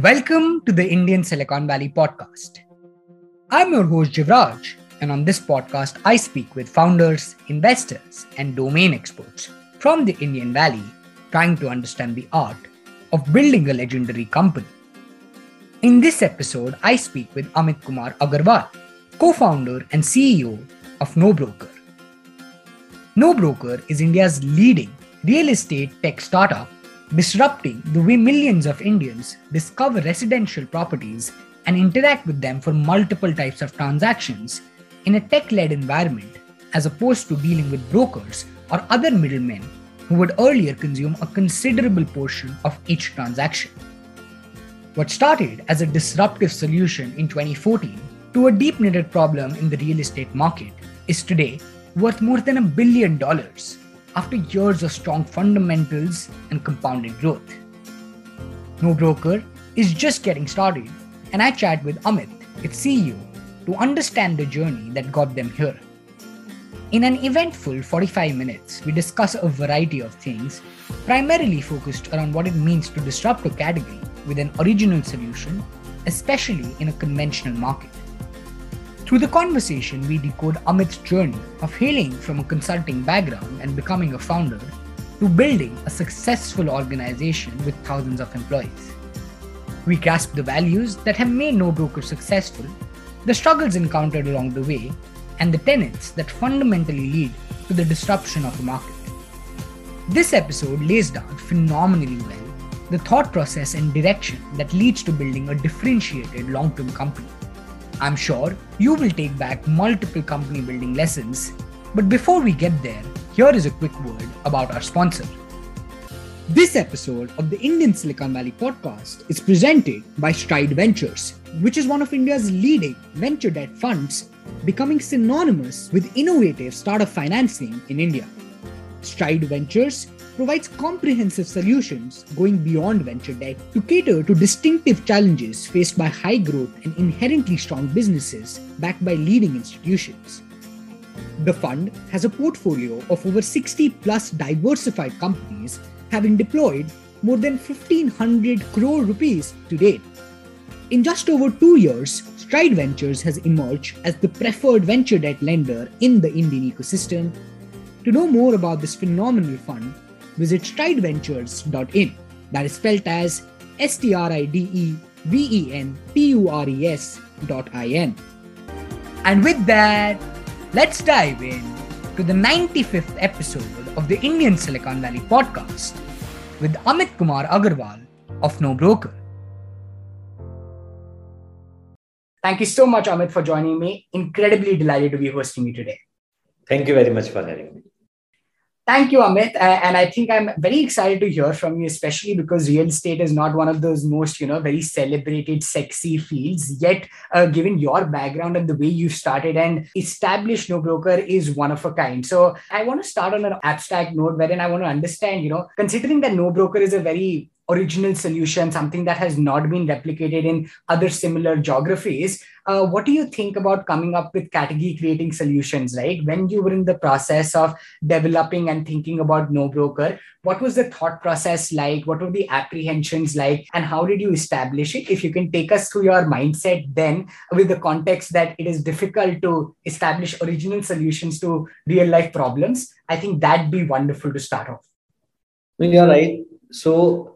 Welcome to the Indian Silicon Valley podcast. I'm your host Jivraj, and on this podcast, I speak with founders, investors, and domain experts from the Indian Valley trying to understand the art of building a legendary company. In this episode, I speak with Amit Kumar Agarwal, co founder and CEO of NoBroker. NoBroker is India's leading real estate tech startup disrupting the way millions of Indians discover residential properties and interact with them for multiple types of transactions in a tech led environment as opposed to dealing with brokers or other middlemen who would earlier consume a considerable portion of each transaction. What started as a disruptive solution in 2014 to a deep knitted problem in the real estate market is today worth more than a billion dollars after years of strong fundamentals and compounded growth. NoBroker is just getting started, and I chat with Amit, its CEO, to understand the journey that got them here. In an eventful 45 minutes, we discuss a variety of things, primarily focused around what it means to disrupt a category with an original solution, especially in a conventional market. Through the conversation, we decode Amit's journey of hailing from a consulting background and becoming a founder to building a successful organization with thousands of employees. We grasp the values that have made NoBroker successful, the struggles encountered along the way, and the tenets that fundamentally lead to the disruption of the market. This episode lays down phenomenally well the thought process and direction that leads to building a differentiated long term company. I'm sure you will take back multiple company building lessons. But before we get there, here is a quick word about our sponsor. This episode of the Indian Silicon Valley podcast is presented by Stride Ventures, which is one of India's leading venture debt funds, becoming synonymous with innovative startup financing in India. Stride Ventures provides comprehensive solutions going beyond venture debt to cater to distinctive challenges faced by high growth and inherently strong businesses backed by leading institutions. The fund has a portfolio of over 60 plus diversified companies, having deployed more than 1500 crore rupees to date. In just over two years, Stride Ventures has emerged as the preferred venture debt lender in the Indian ecosystem. To know more about this phenomenal fund, visit strideventures.in. That is spelled as S T R I D E V E N T U R E S dot I N. And with that, let's dive in to the 95th episode of the Indian Silicon Valley podcast with Amit Kumar Agarwal of No Broker. Thank you so much, Amit, for joining me. Incredibly delighted to be hosting you today. Thank you very much for having me. Thank you, Amit. And I think I'm very excited to hear from you, especially because real estate is not one of those most, you know, very celebrated, sexy fields. Yet, uh, given your background and the way you started and established NoBroker is one of a kind. So I want to start on an abstract note wherein I want to understand, you know, considering that NoBroker is a very original solution, something that has not been replicated in other similar geographies. Uh, what do you think about coming up with category creating solutions, right? When you were in the process of developing and thinking about No Broker, what was the thought process like? What were the apprehensions like? And how did you establish it? If you can take us through your mindset then with the context that it is difficult to establish original solutions to real life problems, I think that'd be wonderful to start off. You're right. So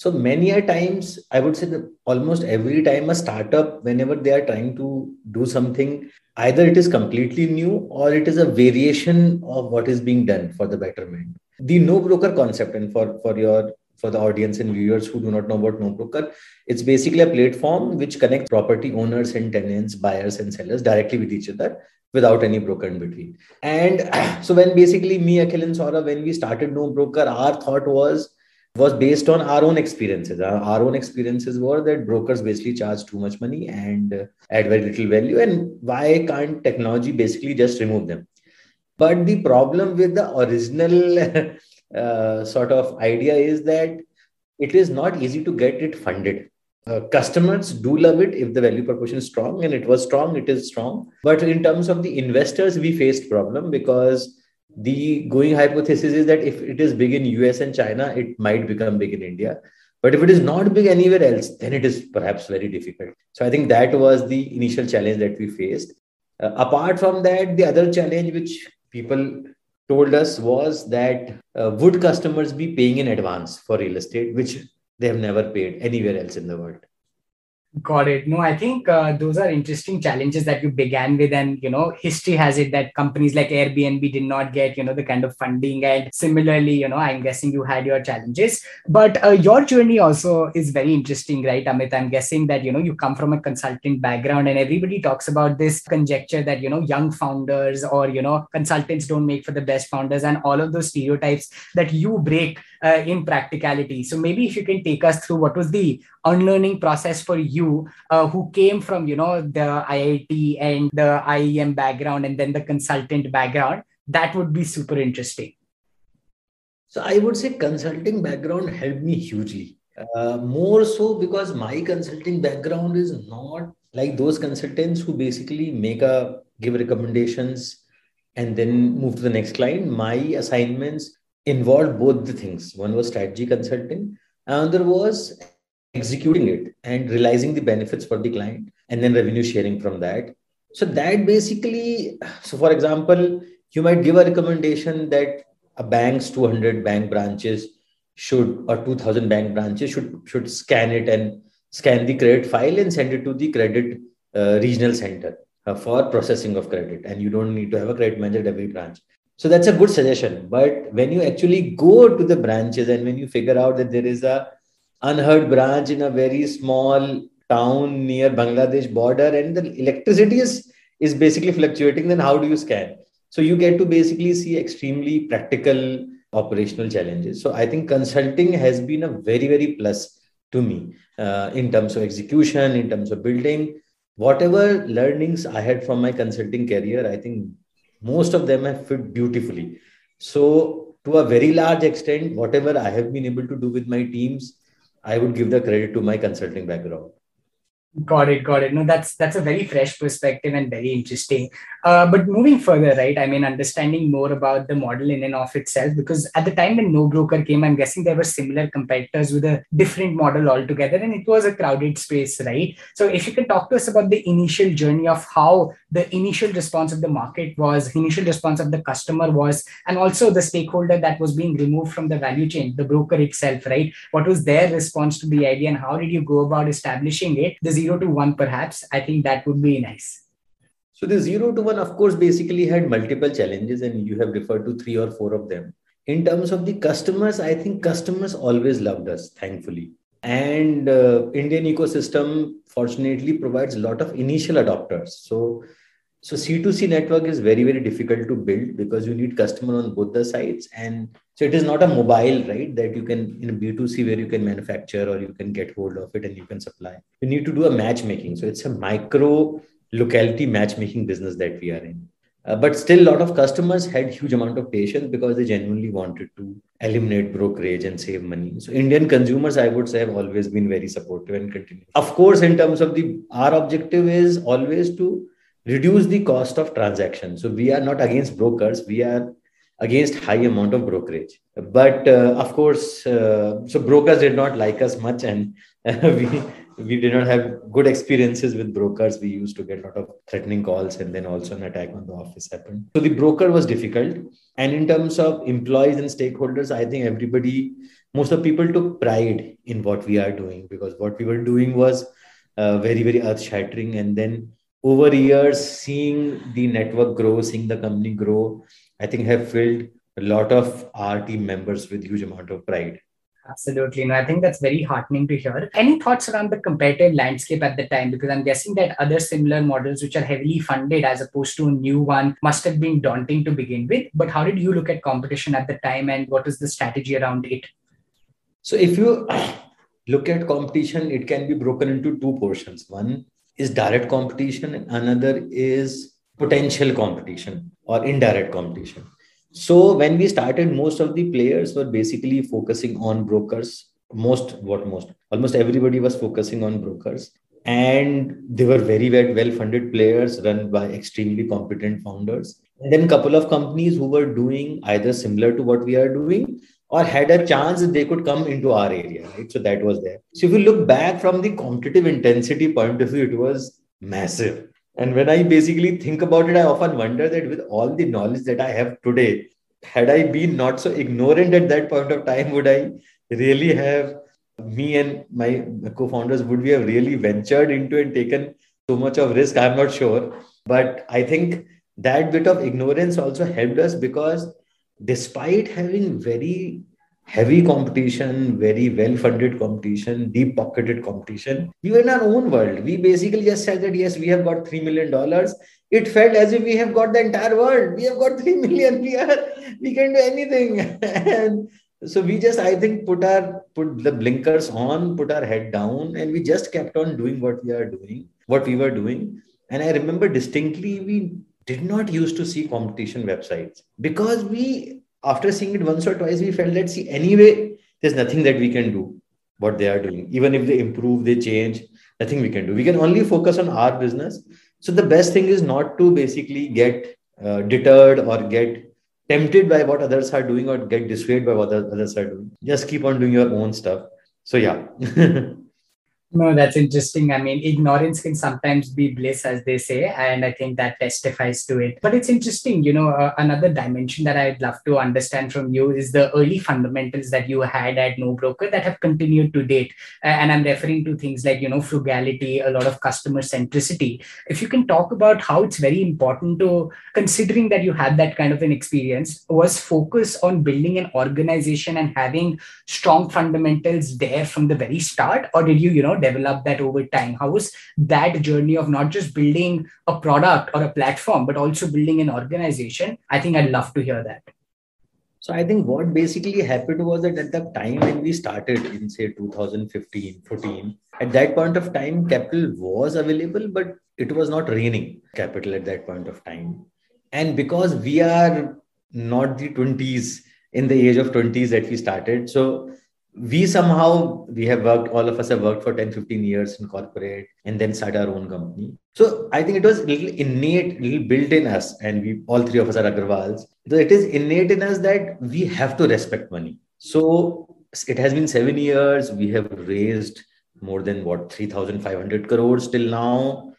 so many a times, I would say that almost every time a startup, whenever they are trying to do something, either it is completely new or it is a variation of what is being done for the betterment. The no broker concept, and for, for your for the audience and viewers who do not know about no broker, it's basically a platform which connects property owners and tenants, buyers and sellers directly with each other without any broker in between. And so when basically me, Akhil and Saurabh, when we started No Broker, our thought was was based on our own experiences. Our, our, own experiences were that brokers basically charge too much money and uh, add very little value. And why can't technology basically just remove them? But the problem with the original uh, sort of idea is that it is not easy to get it funded. Uh, customers do love it if the value proposition is strong and it was strong it is strong but in terms of the investors we faced problem because the going hypothesis is that if it is big in US and China, it might become big in India. But if it is not big anywhere else, then it is perhaps very difficult. So I think that was the initial challenge that we faced. Uh, apart from that, the other challenge which people told us was that uh, would customers be paying in advance for real estate, which they have never paid anywhere else in the world. Got it. No, I think uh, those are interesting challenges that you began with, and you know, history has it that companies like Airbnb did not get you know the kind of funding, and similarly, you know, I'm guessing you had your challenges, but uh, your journey also is very interesting, right, Amit? I'm guessing that you know you come from a consulting background, and everybody talks about this conjecture that you know young founders or you know consultants don't make for the best founders, and all of those stereotypes that you break uh, in practicality. So maybe if you can take us through what was the unlearning process for you uh, who came from you know the iit and the iim background and then the consultant background that would be super interesting. So i would say consulting background helped me hugely. Uh, more so because my consulting background is not like those consultants who basically make a give recommendations and then move to the next client my assignments involved both the things. One was strategy consulting another was executing it and realizing the benefits for the client and then revenue sharing from that. So that basically so for example you might give a recommendation that a bank's 200 bank branches should or 2000 bank branches should should scan it and scan the credit file and send it to the credit uh, regional center uh, for processing of credit. And you don't need to have a credit manager at every branch so that's a good suggestion but when you actually go to the branches and when you figure out that there is a unheard branch in a very small town near Bangladesh border and the electricity is, is basically fluctuating, then how do you scan? So you get to basically see extremely practical operational challenges. So I think consulting has been a very, very plus to me uh, in terms of execution, in terms of building. Whatever learnings I had from my consulting career, I think most of them have fit beautifully. So to a very large extent, whatever I have been able to do with my teams I would give the credit to my consulting background. Got it, got it. No, that's that's a very fresh perspective and very interesting. Uh, but moving further, right? I mean, understanding more about the model in and of itself, because at the time when NoBroker came, I'm guessing there were similar competitors with a different model altogether, and it was a crowded space, right? So, if you can talk to us about the initial journey of how the initial response of the market was, initial response of the customer was, and also the stakeholder that was being removed from the value chain, the broker itself, right? What was their response to the idea, and how did you go about establishing it? The zero to one, perhaps. I think that would be nice. So the zero to one, of course, basically had multiple challenges, and you have referred to three or four of them. In terms of the customers, I think customers always loved us, thankfully. And uh, Indian ecosystem, fortunately, provides a lot of initial adopters. So so c2c network is very very difficult to build because you need customer on both the sides and so it is not a mobile right that you can in a b2c where you can manufacture or you can get hold of it and you can supply you need to do a matchmaking so it's a micro locality matchmaking business that we are in uh, but still a lot of customers had huge amount of patience because they genuinely wanted to eliminate brokerage and save money so indian consumers i would say have always been very supportive and continue of course in terms of the our objective is always to reduce the cost of transaction. So we are not against brokers. We are against high amount of brokerage. But uh, of course, uh, so brokers did not like us much, and uh, we we did not have good experiences with brokers. We used to get a lot of threatening calls, and then also an attack on the office happened. So the broker was difficult. And in terms of employees and stakeholders, I think everybody, most of people took pride in what we are doing because what we were doing was uh, very very earth shattering, and then over years, seeing the network grow, seeing the company grow, I think have filled a lot of our team members with huge amount of pride. Absolutely. No, I think that's very heartening to hear. Any thoughts around the competitive landscape at the time? Because I'm guessing that other similar models, which are heavily funded as opposed to a new one, must have been daunting to begin with. But how did you look at competition at the time and what was the strategy around it? So, if you look at competition, it can be broken into two portions. One is direct competition and another is potential competition or indirect competition so when we started most of the players were basically focusing on brokers. Most what most? Almost everybody was focusing on brokers. And they were very well funded players run by extremely competent founders. And then couple of companies who were doing either similar to what we are doing or had a chance that they could come into our area right? So that was there. So if you look back from the competitive intensity point of view it was massive and when i basically think about it i often wonder that with all the knowledge that i have today had i been not so ignorant at that point of time would i really have me and my co-founders would we have really ventured into and taken so much of risk? I'm not sure. But i think that bit of ignorance also helped us because despite having very heavy competition, very well funded competition, deep pocketed competition, were in our own world. We basically just said that, yes, we have got $3 million. It felt as if we have got the entire world. We have got 3 million. We, are, we can do anything. and so we just, I think, put our put the blinkers on, put our head down, and we just kept on doing what we are doing, what we were doing. And I remember distinctly, we did not used to see competition websites because we after seeing it once or twice we felt that see anyway there's nothing that we can do what they are doing. Even if they improve they change nothing we can do. We can only focus on our business. So the best thing is not to basically get uh, deterred or get tempted by what others are doing or get dissuaded by what others are doing. Just keep on doing your own stuff. So yeah No, that's interesting. I mean, ignorance can sometimes be bliss, as they say, and I think that testifies to it. But it's interesting, you know, uh, another dimension that I'd love to understand from you is the early fundamentals that you had at No Broker that have continued to date. Uh, and I'm referring to things like, you know, frugality, a lot of customer centricity. If you can talk about how it's very important to, considering that you had that kind of an experience, was focus on building an organization and having strong fundamentals there from the very start, or did you, you know, develop that over time. How was that journey of not just building a product or a platform but also building an organization? I think i'd love to hear that. So i think what basically happened was that at the time when we started in say 2015 14 at that point of time capital was available but it was not raining capital at that point of time. And because we are not the 20s in the age of 20s that we started so we somehow we have worked all of us have worked for 10 15 years in corporate and then started our own company. So i think it was little innate little built in us and we all three of us are agrawals. So it is innate in us that we have to respect money. So it has been seven years. We have raised more than what 3500 crores till now.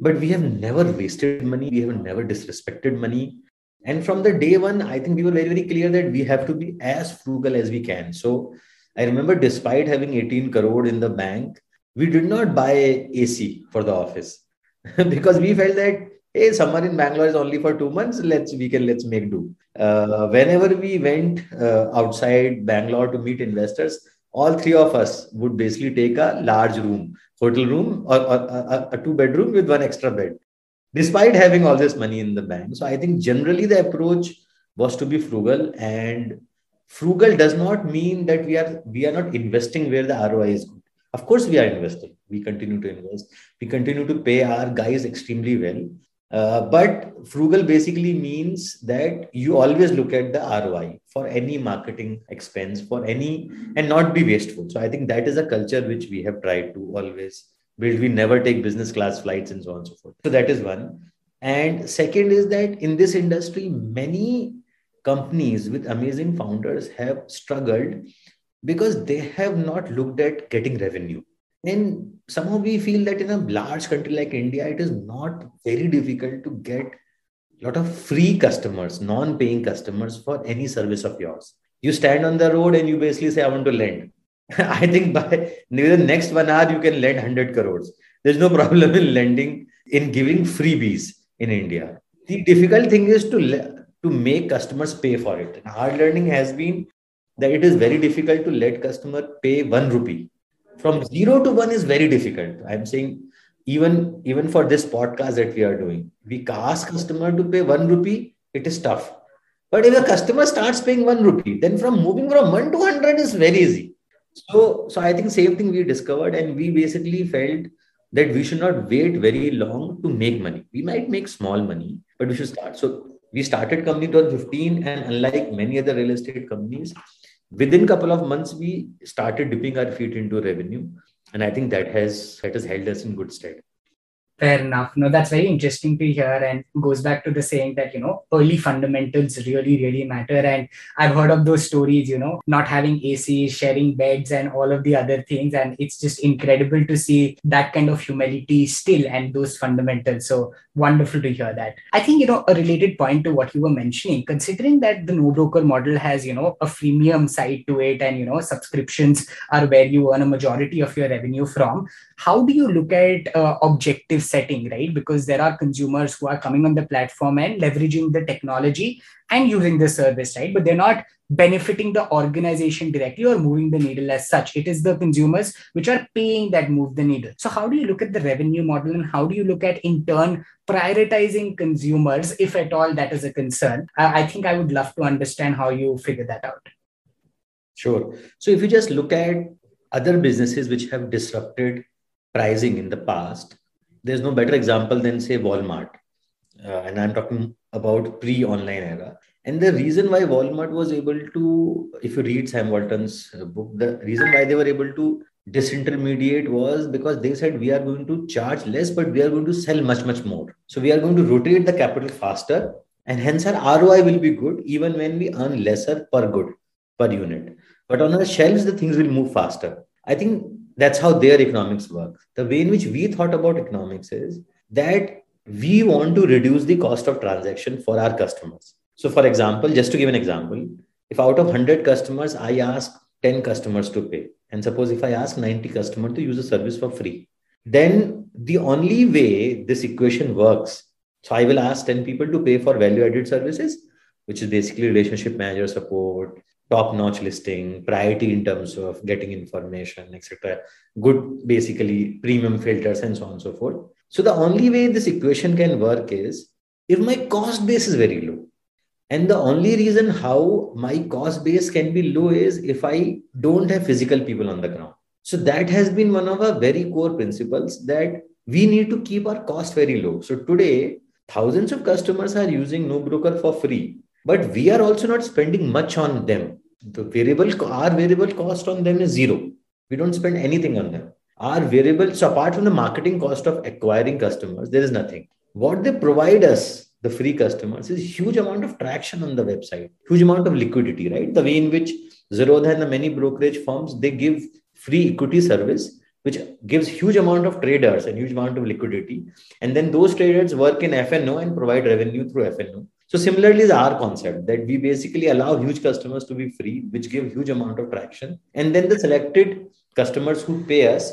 But we have never wasted money. We have never disrespected money. And from the day one i think we were very very clear that we have to be as frugal as we can. So I remember despite having 18 crore in the bank, we did not buy AC for the office because we felt that hey, summer in Bangalore is only for two months. Let's we can let's make do. Uh, whenever we went uh, outside Bangalore to meet investors, all three of us would basically take a large room, hotel room, or, or a, a two bedroom with one extra bed, despite having all this money in the bank. So I think generally the approach was to be frugal and frugal does not mean that we are we are not investing where the ROI is good. Of course, we are investing. We continue to invest. We continue to pay our guys extremely well. Uh, but frugal basically means that you always look at the ROI for any marketing expense, for any, and not be wasteful. So I think that is a culture which we have tried to always build. We never take business class flights and so on and so forth. So that is one. And second is that in this industry, many companies with amazing founders have struggled because they have not looked at getting revenue. And somehow we feel that in a large country like India, it is not very difficult to get a lot of free customers, non paying customers for any service of yours. You stand on the road and you basically say, I want to lend. I think by the next one hour, you can lend 100 crores. There's no problem in lending, in giving freebies in India. The difficult thing is to to make customers pay for it. Hard learning has been that it is very difficult to let customer pay one rupee. From zero to one is very difficult. I'm saying even even for this podcast that we are doing, we ask customer to pay one rupee. It is tough. But if a customer starts paying one rupee, then from moving from one to hundred is very easy. So so I think same thing we discovered, and we basically felt that we should not wait very long to make money. We might make small money, but we should start. So we started company 2015 and unlike many other real estate companies within couple of months we started dipping our feet into revenue. And i think that has that has held us in good stead Fair enough. No, that's very interesting to hear and goes back to the saying that, you know, early fundamentals really, really matter. And I've heard of those stories, you know, not having AC, sharing beds, and all of the other things. And it's just incredible to see that kind of humility still and those fundamentals. So wonderful to hear that. I think, you know, a related point to what you were mentioning, considering that the no broker model has, you know, a freemium side to it and, you know, subscriptions are where you earn a majority of your revenue from, how do you look at uh, objective setting, right? Because there are consumers who are coming on the platform and leveraging the technology and using the service, right? But they're not benefiting the organization directly or moving the needle as such. It is the consumers which are paying that move the needle. So, how do you look at the revenue model and how do you look at, in turn, prioritizing consumers, if at all that is a concern? Uh, I think I would love to understand how you figure that out. Sure. So, if you just look at other businesses which have disrupted pricing in the past, there's no better example than, say, Walmart. Uh, and I'm talking about pre online era and the reason why Walmart was able to, if you read Sam Walton's uh, book, the reason why they were able to disintermediate was because they said we are going to charge less, but we are going to sell much, much more. So we are going to rotate the capital faster, and hence our ROI will be good even when we earn lesser per good per unit. But on our shelves, the things will move faster. I think that's how their economics work. The way in which we thought about economics is that we want to reduce the cost of transaction for our customers so, for example, just to give an example, if out of 100 customers, I ask 10 customers to pay, and suppose if I ask 90 customers to use a service for free, then the only way this equation works, so I will ask 10 people to pay for value added services, which is basically relationship manager support, top notch listing, priority in terms of getting information, etc. Good, basically, premium filters, and so on and so forth. So, the only way this equation can work is if my cost base is very low and the only reason how my cost base can be low is if I don't have physical people on the ground. So that has been one of our very core principles that we need to keep our cost very low. So today, thousands of customers are using No Broker for free, but we are also not spending much on them. The variable, our variable cost on them is zero. We don't spend anything on them. Our variable, so apart from the marketing cost of acquiring customers, there is nothing. What they provide us the free customers is huge amount of traction on the website, huge amount of liquidity, right? The way in which Zerodha and the many brokerage firms, they give free equity service, which gives huge amount of traders and huge amount of liquidity. And then those traders work in FNO and provide revenue through FNO. So similarly is our concept that we basically allow huge customers to be free, which give huge amount of traction. And then the selected customers who pay us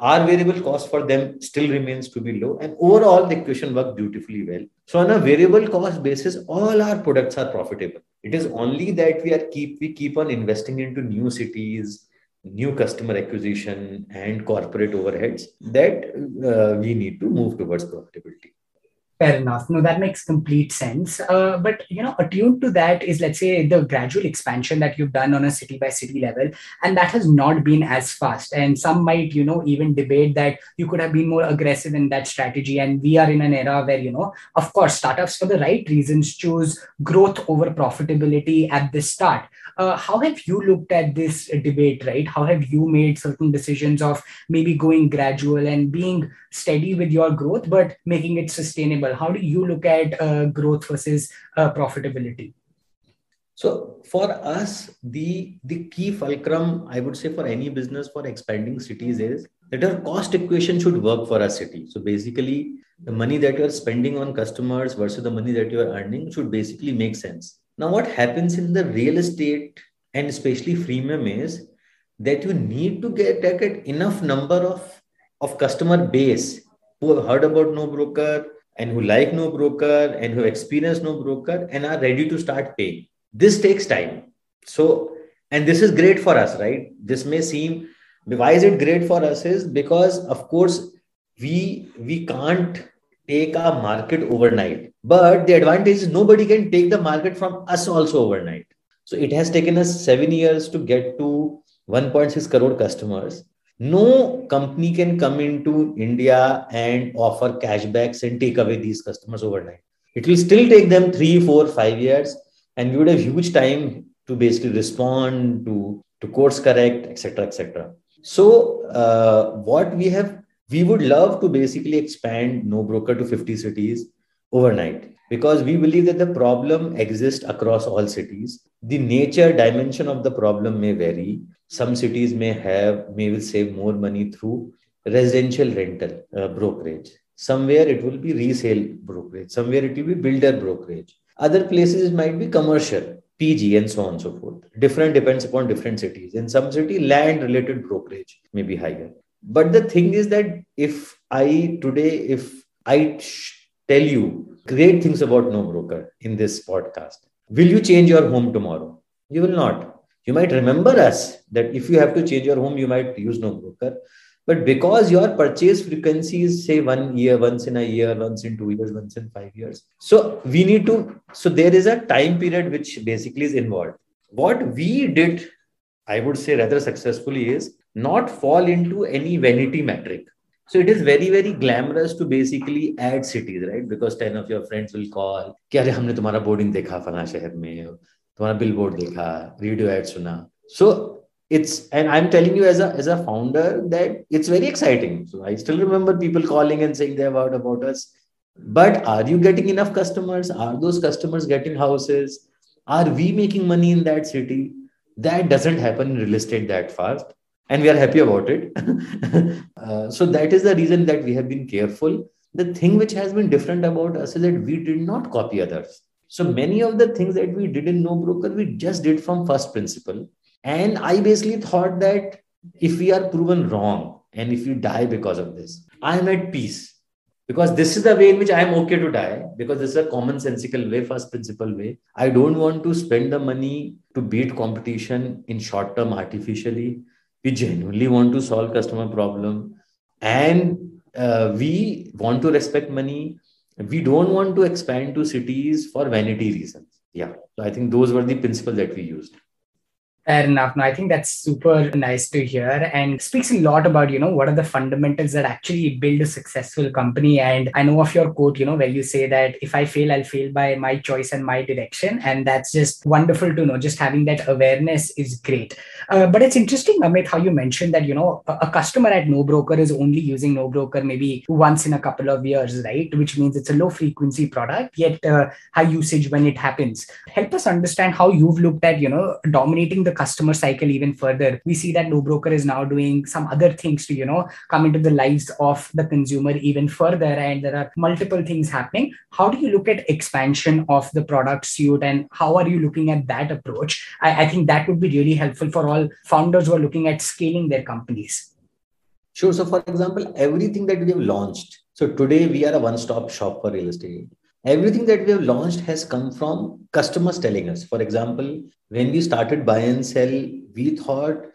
our variable cost for them still remains to be low. And overall the equation works beautifully well. So on a variable cost basis all our products are profitable. It is only that we are keep we keep on investing into new cities new customer acquisition and corporate overheads that uh, we need to move towards profitability Fair enough. No, that makes complete sense. Uh, but you know, attuned to that is, let's say, the gradual expansion that you've done on a city by city level, and that has not been as fast. And some might, you know, even debate that you could have been more aggressive in that strategy. And we are in an era where, you know, of course, startups for the right reasons choose growth over profitability at the start. Uh, how have you looked at this debate, right? How have you made certain decisions of maybe going gradual and being steady with your growth, but making it sustainable? How do you look at uh, growth versus uh, profitability? So for us, the the key fulcrum, I would say, for any business for expanding cities is that our cost equation should work for a city. So basically, the money that you are spending on customers versus the money that you are earning should basically make sense. Now, what happens in the real estate and especially freemium is that you need to get, get enough number of, of customer base who have heard about no broker and who like no broker and who have experienced no broker and are ready to start paying. This takes time. So, and this is great for us, right? This may seem why is it great for us is because of course we we can't take a market overnight. But the advantage is nobody can take the market from us also overnight. So it has taken us seven years to get to 1.6 crore customers. No company can come into India and offer cashbacks and take away these customers overnight. It will still take them three, four, five years, and we would have huge time to basically respond to to course correct, etc., etc. So uh, what we have we would love to basically expand no broker to 50 cities overnight because we believe that the problem exists across all cities. The nature dimension of the problem may vary. Some cities may have may will save more money through residential rental uh, brokerage. Somewhere it will be resale brokerage. Somewhere it will be builder brokerage. Other places it might be commercial pg and so on and so forth. Different depends upon different cities. In some city land related brokerage may be higher. But the thing is that if i today if i tell you great things about no broker in this podcast. Will you change your home tomorrow? You will not. You might remember us that if you have to change your home you might use no broker but because your purchase frequency is say one year once in a year once in two years once in five years. So we need to so there is a time period which basically is involved. What we did i would say rather successfully is not fall into any vanity metric so it is very very glamorous to basically add cities right because 10 of your friends will call कि अरे हमने तुम्हारा boarding देखा फला शहर में तुम्हारा bill board देखा रेडियो एड सुना so it's and i'm telling you as a as a founder that it's very exciting so i still remember people calling and saying they have heard about us but are you getting enough customers are those customers getting houses are we making money in that city that doesn't happen in real estate that fast and we are happy about it. Uh, so that is the reason that we have been careful. The thing which has been different about us is that we did not copy others. So many of the things that we did in no broker we just did from first principle. And I basically thought that if we are proven wrong and if you die because of this, I am at peace. Because this is the way in which I am okay to die. Because this is a commonsensical way, first principle way. I don't want to spend the money to beat competition in short term artificially. We genuinely want to solve customer problem and uh, we want to respect money. We don't want to expand to cities for vanity reasons. Yeah. So I think those were the principles that we used. Fair enough. No, I think that's super nice to hear and speaks a lot about, you know, what are the fundamentals that actually build a successful company. And I know of your quote, you know, where you say that if I fail, I'll fail by my choice and my direction. And that's just wonderful to know. Just having that awareness is great. Uh, but it's interesting, Amit, how you mentioned that, you know, a, a customer at No Broker is only using No Broker maybe once in a couple of years, right? Which means it's a low frequency product, yet uh, high usage when it happens. Help us understand how you've looked at, you know, dominating the customer cycle even further we see that no broker is now doing some other things to you know come into the lives of the consumer even further and there are multiple things happening how do you look at expansion of the product suite and how are you looking at that approach I, I think that would be really helpful for all founders who are looking at scaling their companies Sure. So, for example, everything that we have launched. So, today we are a one stop shop for real estate everything that we have launched has come from customers telling us. For example, when we started buy and sell, we thought,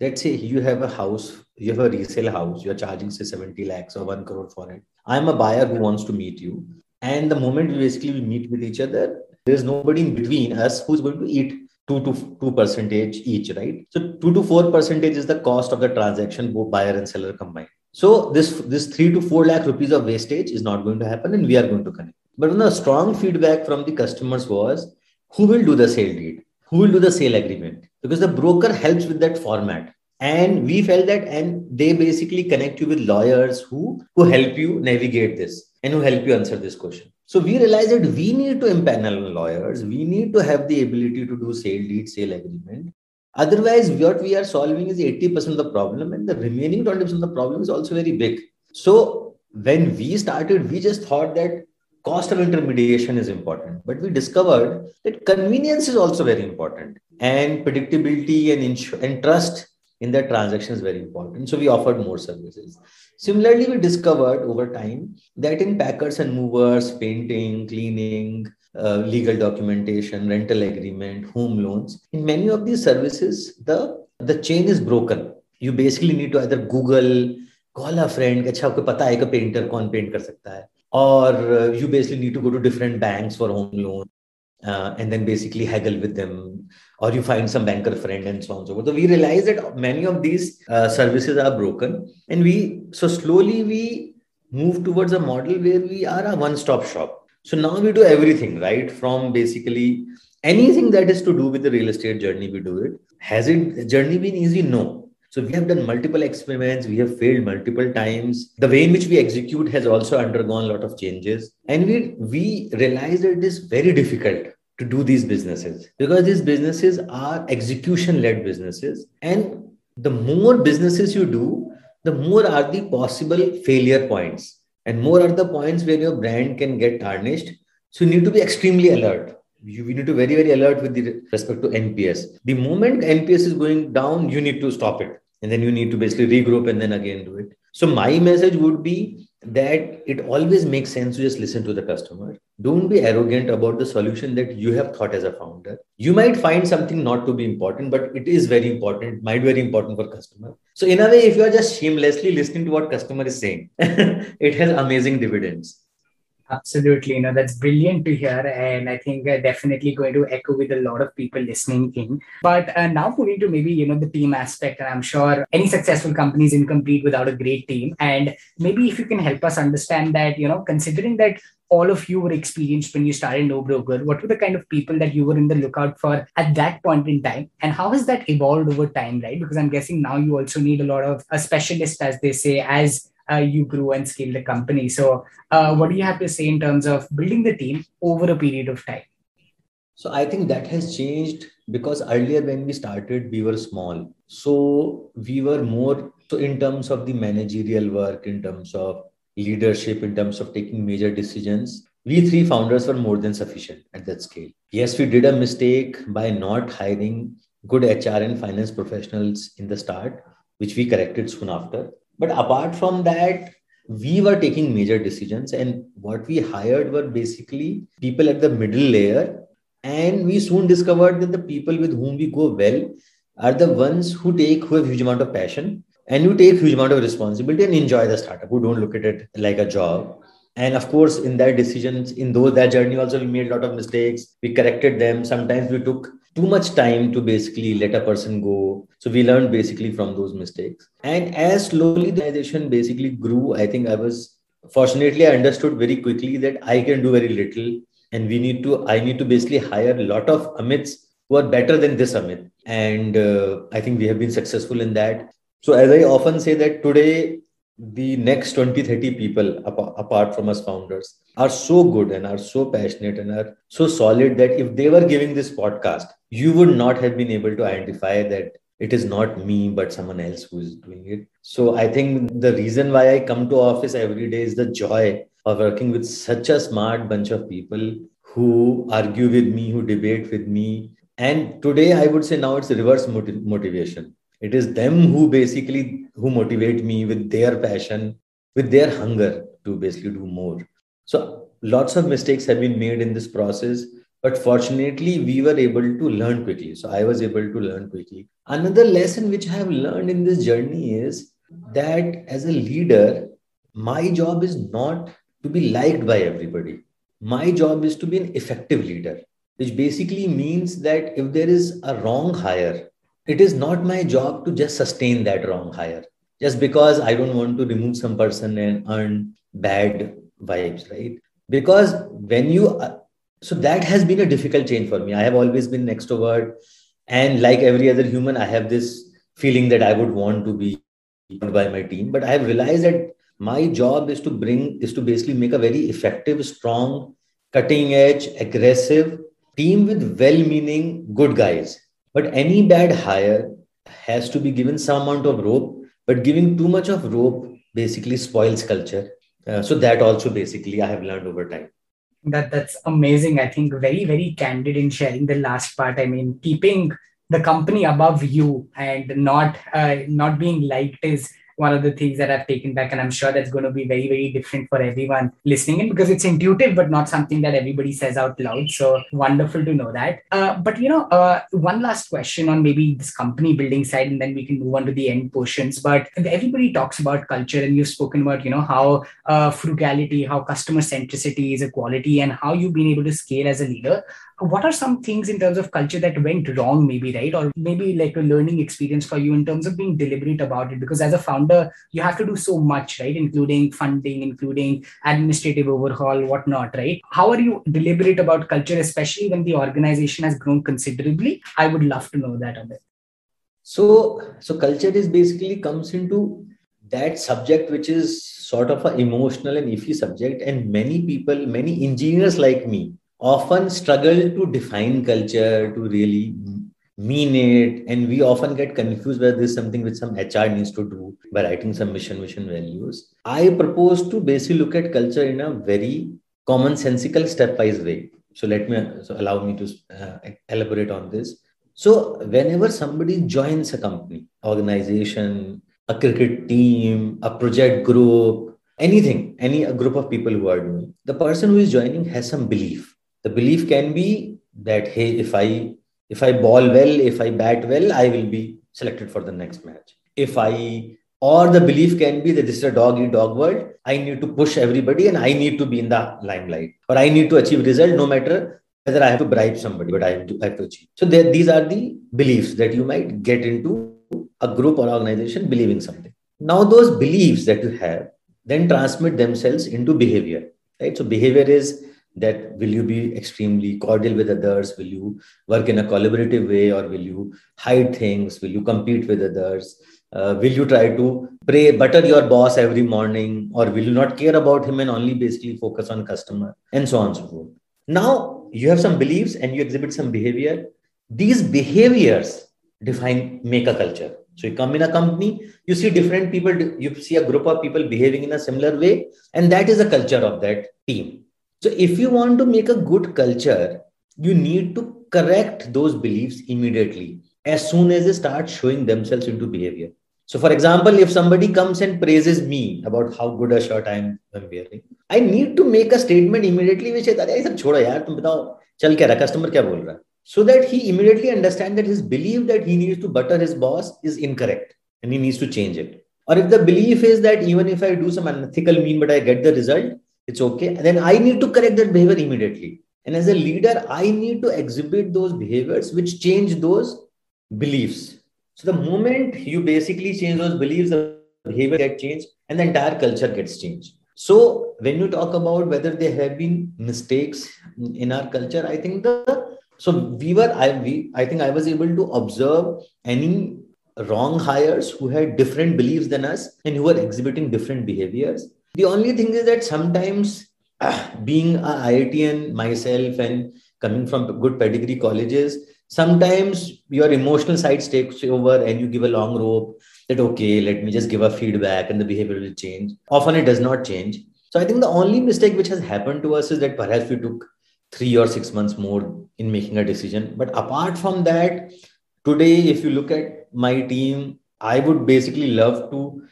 let's say you have a house, you have a resale house, you're charging say 70 lakhs or 1 crore for it. I'm a buyer who wants to meet you. And the moment we basically meet with each other, there's nobody in between us who's going to eat two to two percentage each, right? So two to four percentage is the cost of the transaction, both buyer and seller combined. So this this three to four lakh rupees of wastage is not going to happen, and we are going to connect. But the strong feedback from the customers was who will do the sale deed? Who will do the sale agreement? Because the broker helps with that format. And we felt that, and they basically connect you with lawyers who, who help you navigate this and who help you answer this question. So we realized that we need to impanel lawyers. We need to have the ability to do sale deed, sale agreement. Otherwise, what we are solving is 80% of the problem, and the remaining 20% of the problem is also very big. So when we started, we just thought that cost of intermediation is important but we discovered that convenience is also very important and predictability and, ins- and trust in that transaction is very important so we offered more services similarly we discovered over time that in packers and movers painting cleaning uh, legal documentation rental agreement home loans in many of these services the the chain is broken you basically need to either google call a friend अच्छा आपको पता है कि painter कौन paint कर सकता है or uh, you basically need to go to different banks for home loan uh, and then basically haggle with them. Or you find some banker friend and so on and so forth. So we realize that many of these uh, services are broken. And we so slowly we move towards a model where we are a one-stop shop. So now we do everything right? From basically anything that is to do with the real estate journey we do it. Has it journey been easy? No So we have done multiple experiments, we have failed multiple times. The way in which we execute has also undergone a lot of changes. And we, we realize that it is very difficult to do these businesses because these businesses are execution led businesses. And the more businesses you do, the more are the possible failure points and more are the points where your brand can get tarnished. So you need to be extremely alert you, you need to be very very alert with the respect to nps the moment nps is going down you need to stop it. And then you need to basically regroup and then again do it. So my message would be that it always makes sense to just listen to the customer. Don't be arrogant about the solution that you have thought as a founder. You might find something not to be important but it is very important might be very important for customer. So in a way if you are just shamelessly listening to what customer is saying it has amazing dividends Absolutely, you know that's brilliant to hear, and I think uh, definitely going to echo with a lot of people listening in. But uh, now moving to maybe you know the team aspect, and I'm sure any successful company is incomplete without a great team. And maybe if you can help us understand that, you know, considering that all of you were experienced when you started No Broker, what were the kind of people that you were in the lookout for at that point in time, and how has that evolved over time, right? Because I'm guessing now you also need a lot of a specialist, as they say, as uh, you grew and scaled the company. So, uh, what do you have to say in terms of building the team over a period of time? So, I think that has changed because earlier when we started, we were small. So, we were more so in terms of the managerial work, in terms of leadership, in terms of taking major decisions. We three founders were more than sufficient at that scale. Yes, we did a mistake by not hiring good HR and finance professionals in the start, which we corrected soon after. But apart from that, we were taking major decisions, and what we hired were basically people at the middle layer. And we soon discovered that the people with whom we go well are the ones who take who have huge amount of passion and you take huge amount of responsibility and enjoy the startup who don't look at it like a job. And of course in that decisions in those that journey also we made a lot of mistakes. We corrected them. Sometimes we took too much time to basically let a person go. So we learned basically from those mistakes. And as slowly the organization basically grew, I think I was fortunately I understood very quickly that I can do very little. And we need to, I need to basically hire a lot of Amits who are better than this Amit. And uh, I think we have been successful in that. So as I often say that today the next 20 30 people apart from us founders are so good and are so passionate and are so solid that if they were giving this podcast you would not have been able to identify that it is not me but someone else who is doing it. So i think the reason why i come to office every day is the joy of working with such a smart bunch of people who argue with me who debate with me. And today i would say now it's reverse motiv- motivation it is them who basically who motivate me with their passion with their hunger to basically do more. So lots of mistakes have been made in this process but fortunately we were able to learn quickly. So i was able to learn quickly. Another lesson which i have learned in this journey is that as a leader my job is not to be liked by everybody. My job is to be an effective leader which basically means that if there is a wrong hire it is not my job to just sustain that wrong hire just because I don't want to remove some person and earn bad vibes, right? Because when you, uh, so that has been a difficult change for me. I have always been an extrovert. And like every other human, I have this feeling that I would want to be by my team. But I have realized that my job is to bring, is to basically make a very effective, strong, cutting edge, aggressive team with well meaning good guys but any bad hire has to be given some amount of rope, but giving too much of rope basically spoils culture. Uh, so that also basically I have learned over time. That that's amazing. I think very very candid in sharing the last part. I mean, keeping the company above you and not uh, not being liked is one of the things that I've taken back. And I'm sure that's going to be very, very different for everyone listening in because it's intuitive, but not something that everybody says out loud. So wonderful to know that. Uh, but, you know, uh, one last question on maybe this company building side, and then we can move on to the end portions. But everybody talks about culture, and you've spoken about, you know, how uh, frugality, how customer centricity is a quality, and how you've been able to scale as a leader what are some things in terms of culture that went wrong maybe right? Or maybe like a learning experience for you in terms of being deliberate about it? Because as a founder you have to do so much right? Including funding including administrative overhaul whatnot right? How are you deliberate about culture especially when the organization has grown considerably? I would love to know that a bit. So, so culture is basically comes into that subject which is sort of an emotional and iffy subject, and many people, many engineers like me, often struggle to define culture to really mean it. And we often get confused whether this is something which some hr needs to do by writing some mission mission values. I propose to basically look at culture in a very commonsensical stepwise way. So let me so allow me to uh, elaborate on this. So whenever somebody joins a company organization a cricket team a project group anything any a group of people who are doing the person who is joining has some belief the belief can be that hey if i if i ball well if i bat well i will be selected for the next match. If i or the belief can be that this is a dog eat dog world. I need to push everybody and i need to be in the limelight. Or i need to achieve result no matter whether i have to bribe somebody but i have to, I have to achieve. So there, these are the beliefs that you might get into a group or organization believing something. Now those beliefs that you have then transmit themselves into behavior right? So behavior is that will you be extremely cordial with others? Will you work in a collaborative way or will you hide things? Will you compete with others? Uh, will you try to pray butter your boss every morning or will you not care about him and only basically focus on customer? And so on and so forth. Now you have some beliefs and you exhibit some behavior. These behaviors define make a culture. So you come in a company you see different people you see a group of people behaving in a similar way and that is a culture of that team so, if you want to make a good culture, you need to correct those beliefs immediately as soon as they start showing themselves into behavior. So, for example, if somebody comes and praises me about how good a shirt I'm, I'm wearing, I need to make a statement immediately which is, "अरे सब छोड़ो यार तुम बताओ चल क्या रहा customer क्या बोल रहा है?" So that he immediately understands that his belief that he needs to butter his boss is incorrect and he needs to change it. Or if the belief is that even if I do some unethical mean but I get the result, it's okay. Then i need to correct that behavior immediately. And as a leader i need to exhibit those behaviors which change those beliefs. So the moment you basically change those beliefs the behavior get changed and the entire culture gets changed. So when you talk about whether there have been mistakes in our culture i think the so we were i we i think i was able to observe any wrong hires who had different beliefs than us and who were exhibiting different behaviors the only thing is that sometimes uh, being a IITian myself and coming from good pedigree colleges, sometimes your emotional side takes over and you give a long rope that, okay, let me just give a feedback and the behavior will change. Often it does not change. So I think the only mistake which has happened to us is that perhaps we took three or six months more in making a decision. But apart from that, today, if you look at my team, I would basically love to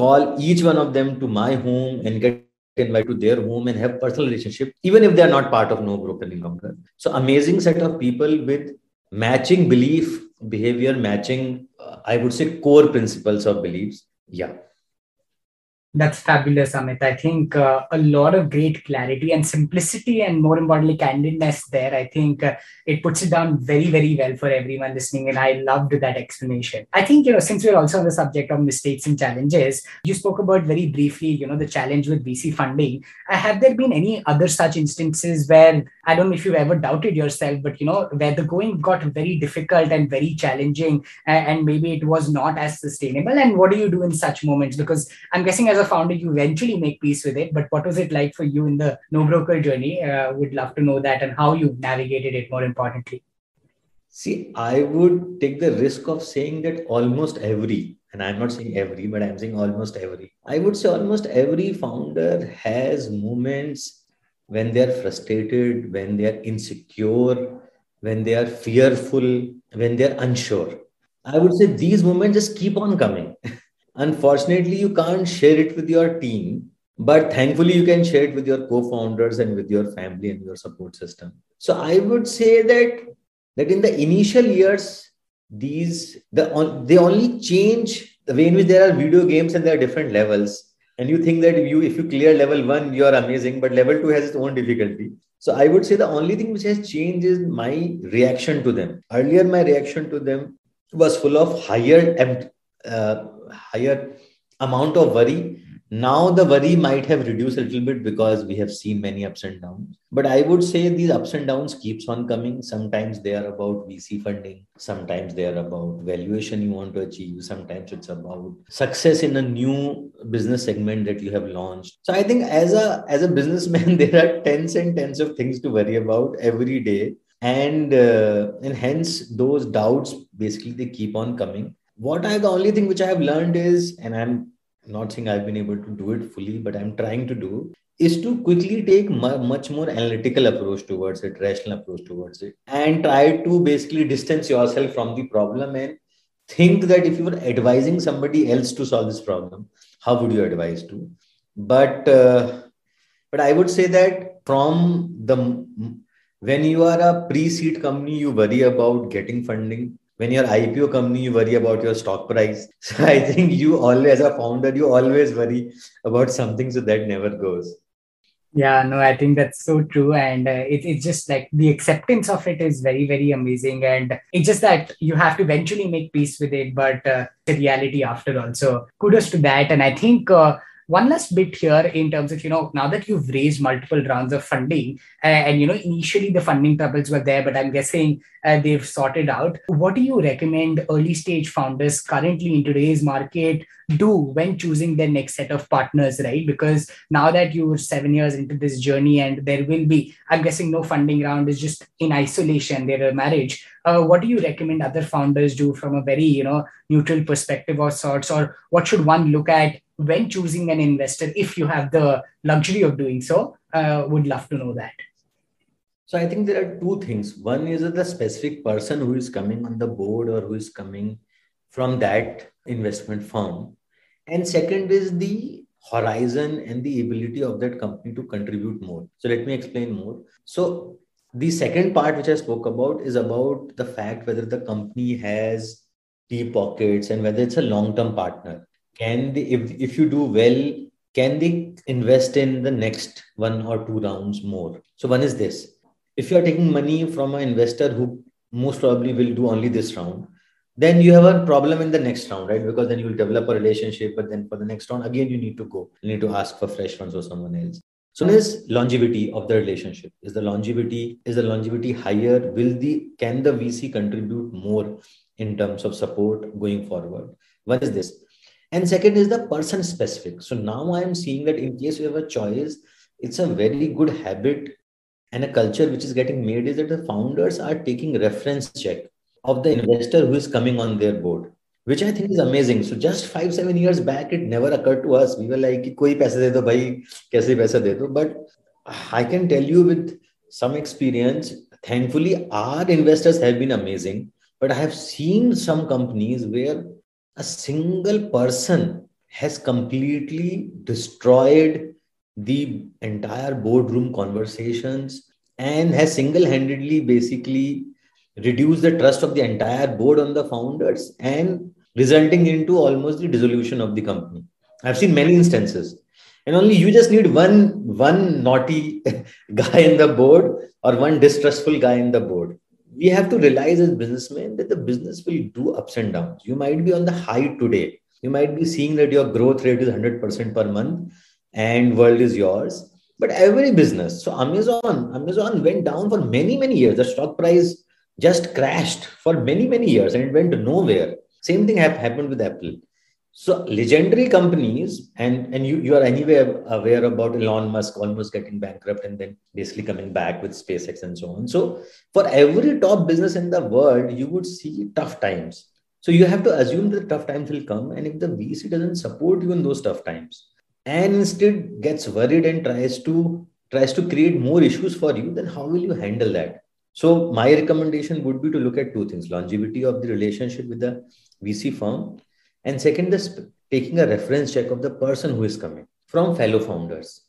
call each one of them to my home and get invited to their home and have personal relationship, even if they are not part of NoBroker Longer. So amazing set of people with matching belief, behavior, matching, uh, I would say, core principles of beliefs. Yeah. That's fabulous, Amit. I think uh, a lot of great clarity and simplicity, and more importantly, candidness there. I think uh, it puts it down very, very well for everyone listening. And I loved that explanation. I think, you know, since we're also on the subject of mistakes and challenges, you spoke about very briefly, you know, the challenge with VC funding. Uh, have there been any other such instances where I don't know if you've ever doubted yourself, but, you know, where the going got very difficult and very challenging, and, and maybe it was not as sustainable? And what do you do in such moments? Because I'm guessing as a founder, you eventually make peace with it. But what was it like for you in the NoBroker journey? Uh, would love to know that and how you navigated it more importantly. See, I would take the risk of saying that almost every, and I'm not saying every, but I'm saying almost every. I would say almost every founder has moments when they are frustrated, when they are insecure, when they are fearful, when they are unsure. I would say these moments just keep on coming. Unfortunately, you can't share it with your team, but thankfully, you can share it with your co founders and with your family and your support system. So, I would say that, that in the initial years, these the they only change the way in which there are video games and there are different levels and you think that if you if you clear level one you are amazing but level two has its own difficulty. So i would say the only thing which has changed is my reaction to them. Earlier my reaction to them was full of higher uh, higher amount of worry now the worry might have reduced a little bit because we have seen many ups and downs. But I would say these ups and downs keeps on coming. Sometimes they are about VC funding. Sometimes they are about valuation you want to achieve. Sometimes it's about success in a new business segment that you have launched. So I think as a as a businessman, there are tens and tens of things to worry about every day. And uh, and hence those doubts basically they keep on coming. What I the only thing which I have learned is, and I'm not saying I've been able to do it fully, but I'm trying to do is to quickly take much more analytical approach towards it, rational approach towards it, and try to basically distance yourself from the problem and think that if you were advising somebody else to solve this problem, how would you advise to? But uh, but I would say that from the when you are a pre-seed company, you worry about getting funding when you're IPO company, you worry about your stock price. So I think you always, as a founder, you always worry about something so that never goes. Yeah, no, I think that's so true. And uh, it, it's just like the acceptance of it is very, very amazing. And it's just that you have to eventually make peace with it, but uh, the reality after all. So kudos to that. And I think uh, one last bit here in terms of you know now that you've raised multiple rounds of funding uh, and you know initially the funding troubles were there but i'm guessing uh, they've sorted out. What do you recommend early stage founders currently in today's market do when choosing their next set of partners right? Because now that you're seven years into this journey and there will be i'm guessing no funding round is just in isolation they're a marriage. Uh, what do you recommend other founders do from a very you know neutral perspective or sorts? Or what should one look at when choosing an investor if you have the luxury of doing so uh, would love to know that. So i think there are two things. One is the specific person who is coming on the board or who is coming from that investment firm. And second is the horizon and the ability of that company to contribute more. So let me explain more. So the second part which i spoke about is about the fact whether the company has deep pockets and whether it's a long term partner can they if, if you do well can they invest in the next one or two rounds more? So one is this. If you are taking money from an investor who most probably will do only this round then you have a problem in the next round right? Because then you will develop a relationship but then for the next round again you need to go. You need to ask for fresh funds or someone else. So is longevity of the relationship. Is the longevity is the longevity higher? Will the can the vc contribute more in terms of support going forward? One is this and second is the person specific. So now I am seeing that in case you have a choice, it's a very good habit and a culture which is getting made is that the founders are taking reference check of the investor who is coming on their board which I think is amazing. So just five, seven years back, it never occurred to us. We were like, koi paisa de do, bhai, kaise paisa de do. But I can tell you with some experience, thankfully, our investors have been amazing. But I have seen some companies where a single person has completely destroyed the entire boardroom conversations and has single-handedly basically reduced the trust of the entire board on the founders and resulting into almost the dissolution of the company. I've seen many instances. And only you just need one one naughty guy in the board or one distrustful guy in the board we have to realize as businessmen that the business will do ups and downs. You might be on the high today. You might be seeing that your growth rate is 100% per month and world is yours. But every business, so Amazon, Amazon went down for many, many years. The stock price just crashed for many, many years and it went nowhere. Same thing happened with Apple. So legendary companies, and and you you are anyway aware about Elon Musk almost getting bankrupt and then basically coming back with SpaceX and so on. So for every top business in the world, you would see tough times. So you have to assume that tough times will come, and if the VC doesn't support you in those tough times, and instead gets worried and tries to tries to create more issues for you, then how will you handle that? So my recommendation would be to look at two things: longevity of the relationship with the VC firm and second is taking a reference check of the person who is coming from fellow founders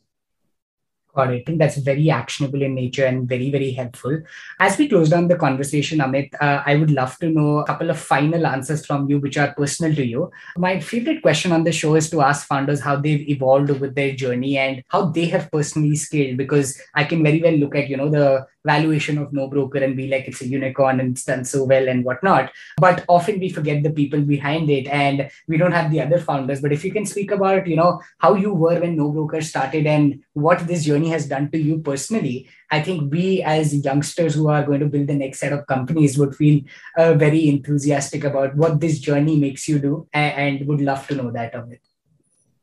Got it. I think that's very actionable in nature and very, very helpful. As we close down the conversation, Amit, uh, I would love to know a couple of final answers from you, which are personal to you. My favorite question on the show is to ask founders how they've evolved with their journey and how they have personally scaled, because I can very well look at, you know, the valuation of NoBroker and be like it's a unicorn and it's done so well and whatnot. But often we forget the people behind it and we don't have the other founders. But if you can speak about, you know, how you were when no NoBroker started and what this journey has done to you personally, I think we as youngsters who are going to build the next set of companies would feel uh, very enthusiastic about what this journey makes you do and, and would love to know that of it.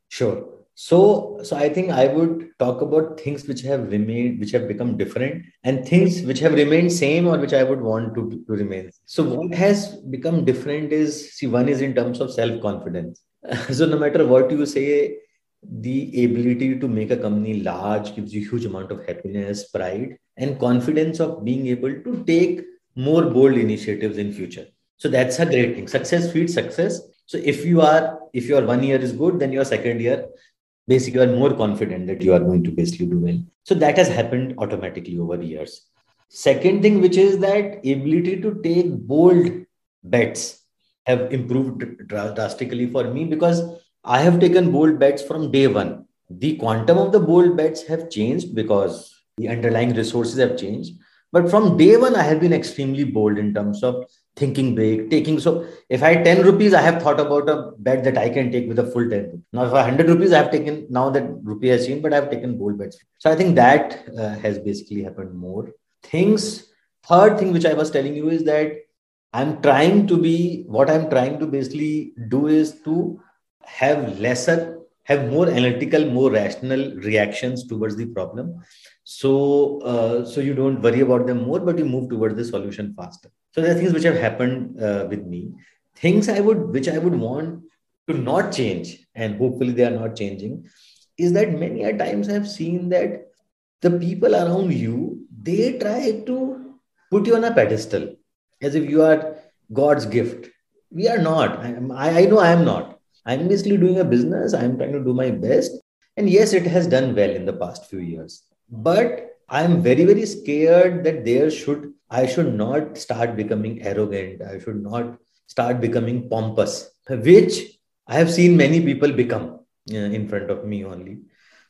Sure. So, so I think I would talk about things which have remained, which have become different, and things which have remained same or which I would want to, to remain. So, what has become different is see, one is in terms of self confidence. so, no matter what you say, the ability to make a company large gives you huge amount of happiness, pride, and confidence of being able to take more bold initiatives in future. So that's a great thing. Success feeds success. So if you are if your one year is good, then your second year basically you are more confident that you are going to basically do well. So that has happened automatically over the years. Second thing, which is that ability to take bold bets have improved drastically for me because I have taken bold bets from day one. The quantum of the bold bets have changed because the underlying resources have changed. But from day one, I have been extremely bold in terms of thinking big, taking. So if I had 10 rupees, I have thought about a bet that I can take with a full 10. Now, if I 100 rupees, I have taken, now that rupee has changed, but I have taken bold bets. So I think that uh, has basically happened more. Things, third thing which I was telling you is that I'm trying to be, what I'm trying to basically do is to have lesser, have more analytical, more rational reactions towards the problem so uh, so you don't worry about them more but you move towards the solution faster so there are things which have happened uh, with me. Things i would which i would want to not change and hopefully they are not changing is that many a times i've seen that the people around you they try to put you on a pedestal as if you are god's gift. We are not. I, I know i am not. I'm basically doing a business. I'm trying to do my best. And yes it has done well in the past few years. But i'm very very scared that there should i should not start becoming arrogant. I should not start becoming pompous which i have seen many people become uh, in front of me only.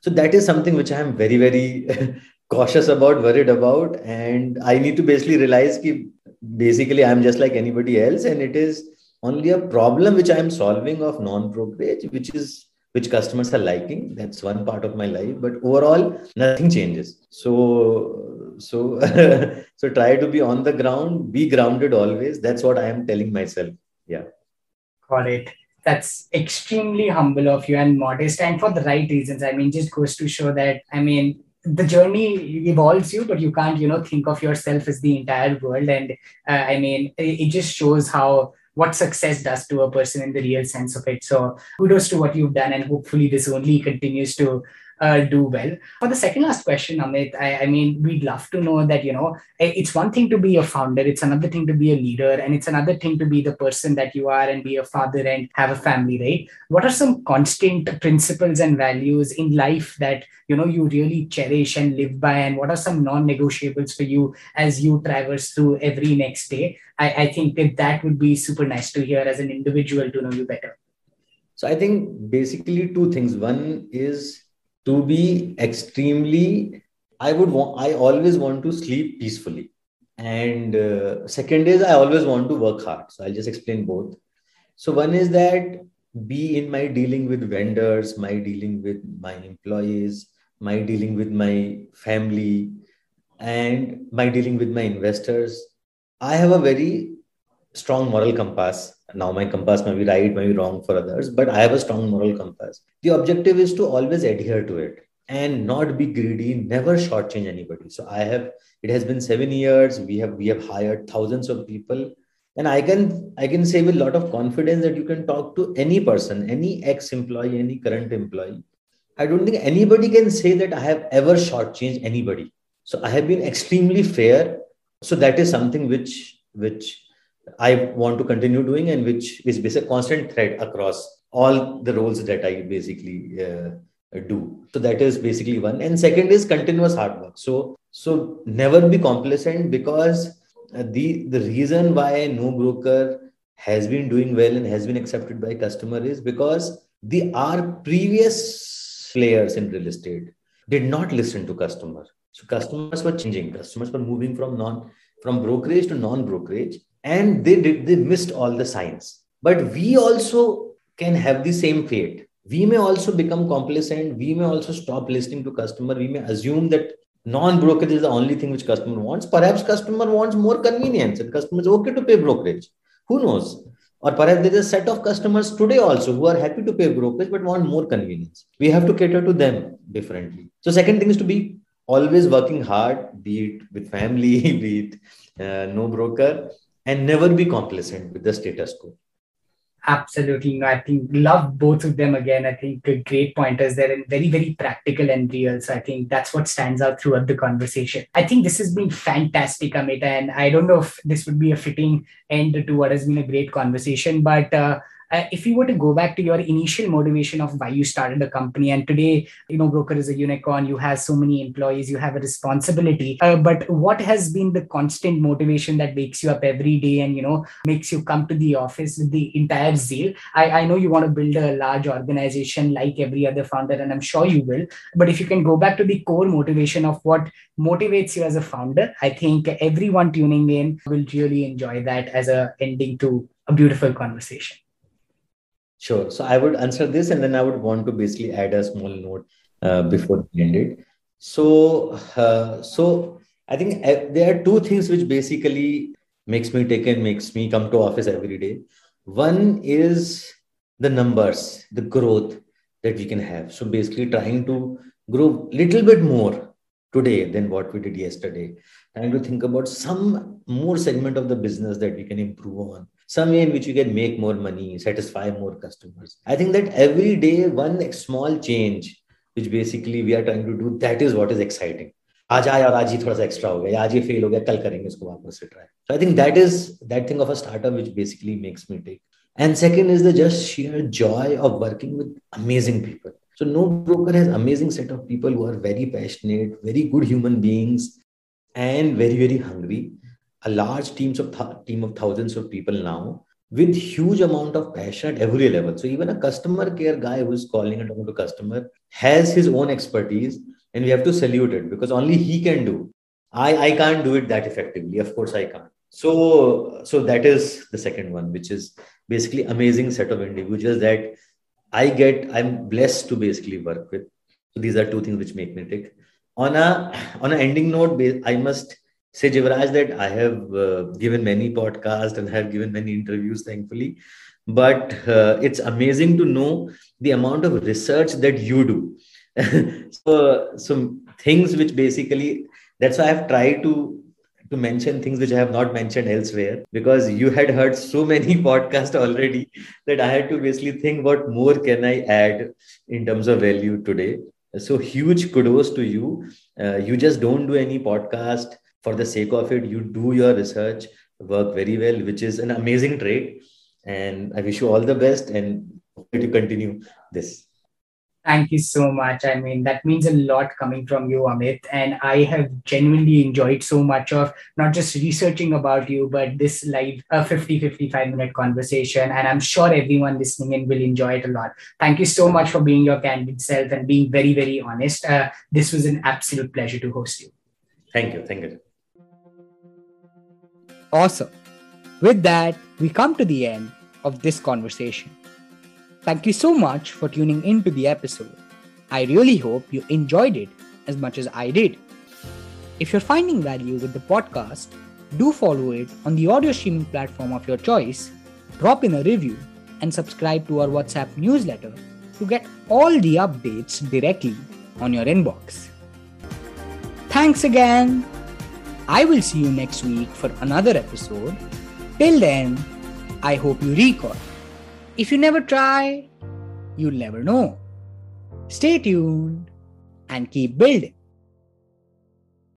So that is something which i am very very cautious about worried about. And i need to basically realize that basically i'm just like anybody else. And it is only a problem which i am solving of non brokerage which is which customers are liking. That's one part of my life but overall nothing changes. So so so try to be on the ground be grounded always. That's what i am telling myself. Yeah. Got it. That's extremely humble of you and modest and for the right reasons. I mean just goes to show that i mean the journey evolves you but you can't you know think of yourself as the entire world. And uh, i mean it just shows how what success does to a person in the real sense of it. So kudos to what you've done, and hopefully this only continues to uh, do well. For the second last question, Amit, I, I, mean, we'd love to know that, you know, it's one thing to be a founder, it's another thing to be a leader, and it's another thing to be the person that you are and be a father and have a family, right? What are some constant principles and values in life that, you know, you really cherish and live by? And what are some non negotiables for you as you traverse through every next day? I, I think that that would be super nice to hear as an individual to know you better. So I think basically two things. One is to be extremely i would want i always want to sleep peacefully. And uh, second is i always want to work hard. So i'll just explain both. So one is that be in my dealing with vendors my dealing with my employees my dealing with my family and my dealing with my investors. I have a very strong moral compass. Now my compass may be right, may be wrong for others, but I have a strong moral compass. The objective is to always adhere to it and not be greedy, never shortchange anybody. So I have it has been seven years. We have we have hired thousands of people. And I can I can say with a lot of confidence that you can talk to any person, any ex-employee, any current employee. I don't think anybody can say that I have ever shortchanged anybody. So I have been extremely fair. So that is something which which I want to continue doing and which is a constant thread across all the roles that I basically uh, do. So that is basically one. And second is continuous hard work. So so never be complacent because uh, the the reason why NoBroker has been doing well and has been accepted by customer is because the our previous players in real estate did not listen to customer So customers were changing. Customers were moving from non from brokerage to non-brokerage, and they did they missed all the signs. But we also can have the same fate. We may also become complacent. We may also stop listening to customer. We may assume that non-brokerage is the only thing which customer wants. Perhaps customer wants more convenience, and customer is okay to pay brokerage. Who knows? Or perhaps there's a set of customers today also who are happy to pay brokerage but want more convenience. We have to cater to them differently. So, second thing is to be always working hard, be it with family, be it uh, NoBroker, and never be complacent with the status quo. Absolutely. No, I think love both of them again. I think great pointers there and very, very practical and real. So I think that's what stands out throughout the conversation. I think this has been fantastic, Amita. And I don't know if this would be a fitting end to what has been a great conversation, but uh, uh, if you were to go back to your initial motivation of why you started a company and today you know broker is a unicorn you have so many employees you have a responsibility uh, but what has been the constant motivation that wakes you up every day and you know makes you come to the office with the entire zeal? I, I know you want to build a large organization like every other founder and i'm sure you will but if you can go back to the core motivation of what motivates you as a founder i think everyone tuning in will really enjoy that as a ending to a beautiful conversation Sure. So I would answer this, and then I would want to basically add a small note uh, before we end it. So, uh, so I think uh, there are two things which basically makes me take and makes me come to office every day. One is the numbers, the growth that we can have. So basically, trying to grow a little bit more today than what we did yesterday. Trying to think about some more segment of the business that we can improve on some way in which we can make more money, satisfy more customers. I think that every day, one small change, which basically we are trying to do, that is what is exciting. आज आए और आज ही थोड़ा सा extra हो गया आज ये फेल हो गया कल करेंगे इसको वापस से try so I think that is that thing of a startup which basically makes me take and second is the just share joy of working with amazing So NoBroker has amazing set of people who are very passionate, very good human beings, and very very hungry a large teams of th- team of thousands of people now with huge amount of passion at every level. So even a customer care guy who is calling and talking to customer has his own expertise, and we have to salute it because only he can do. I I can't do it that effectively. Of course, I can't. So so that is the second one, which is basically amazing set of individuals that I get. I'm blessed to basically work with. So these are two things which make me tick. On a on an ending note, I must say Jivraj that I have uh, given many podcasts and have given many interviews, thankfully. But uh, it's amazing to know the amount of research that you do. so, some things which basically that's why I've tried to to mention things which I have not mentioned elsewhere because you had heard so many podcasts already that I had to basically think what more can I add in terms of value today. So huge kudos to you. Uh, you just don't do any podcast for the sake of it you do your research work very well which is an amazing trait and i wish you all the best and hope to continue this Thank you so much. I mean, that means a lot coming from you, Amit. And I have genuinely enjoyed so much of not just researching about you, but this live uh, 50, 55 minute conversation. And I'm sure everyone listening in will enjoy it a lot. Thank you so much for being your candid self and being very, very honest. Uh, this was an absolute pleasure to host you. Thank you. Thank you. Awesome. With that, we come to the end of this conversation. Thank you so much for tuning into the episode. I really hope you enjoyed it as much as I did. If you're finding value with the podcast, do follow it on the audio streaming platform of your choice, drop in a review, and subscribe to our WhatsApp newsletter to get all the updates directly on your inbox. Thanks again. I will see you next week for another episode. Till then, I hope you recall. If you never try, you'll never know. Stay tuned and keep building.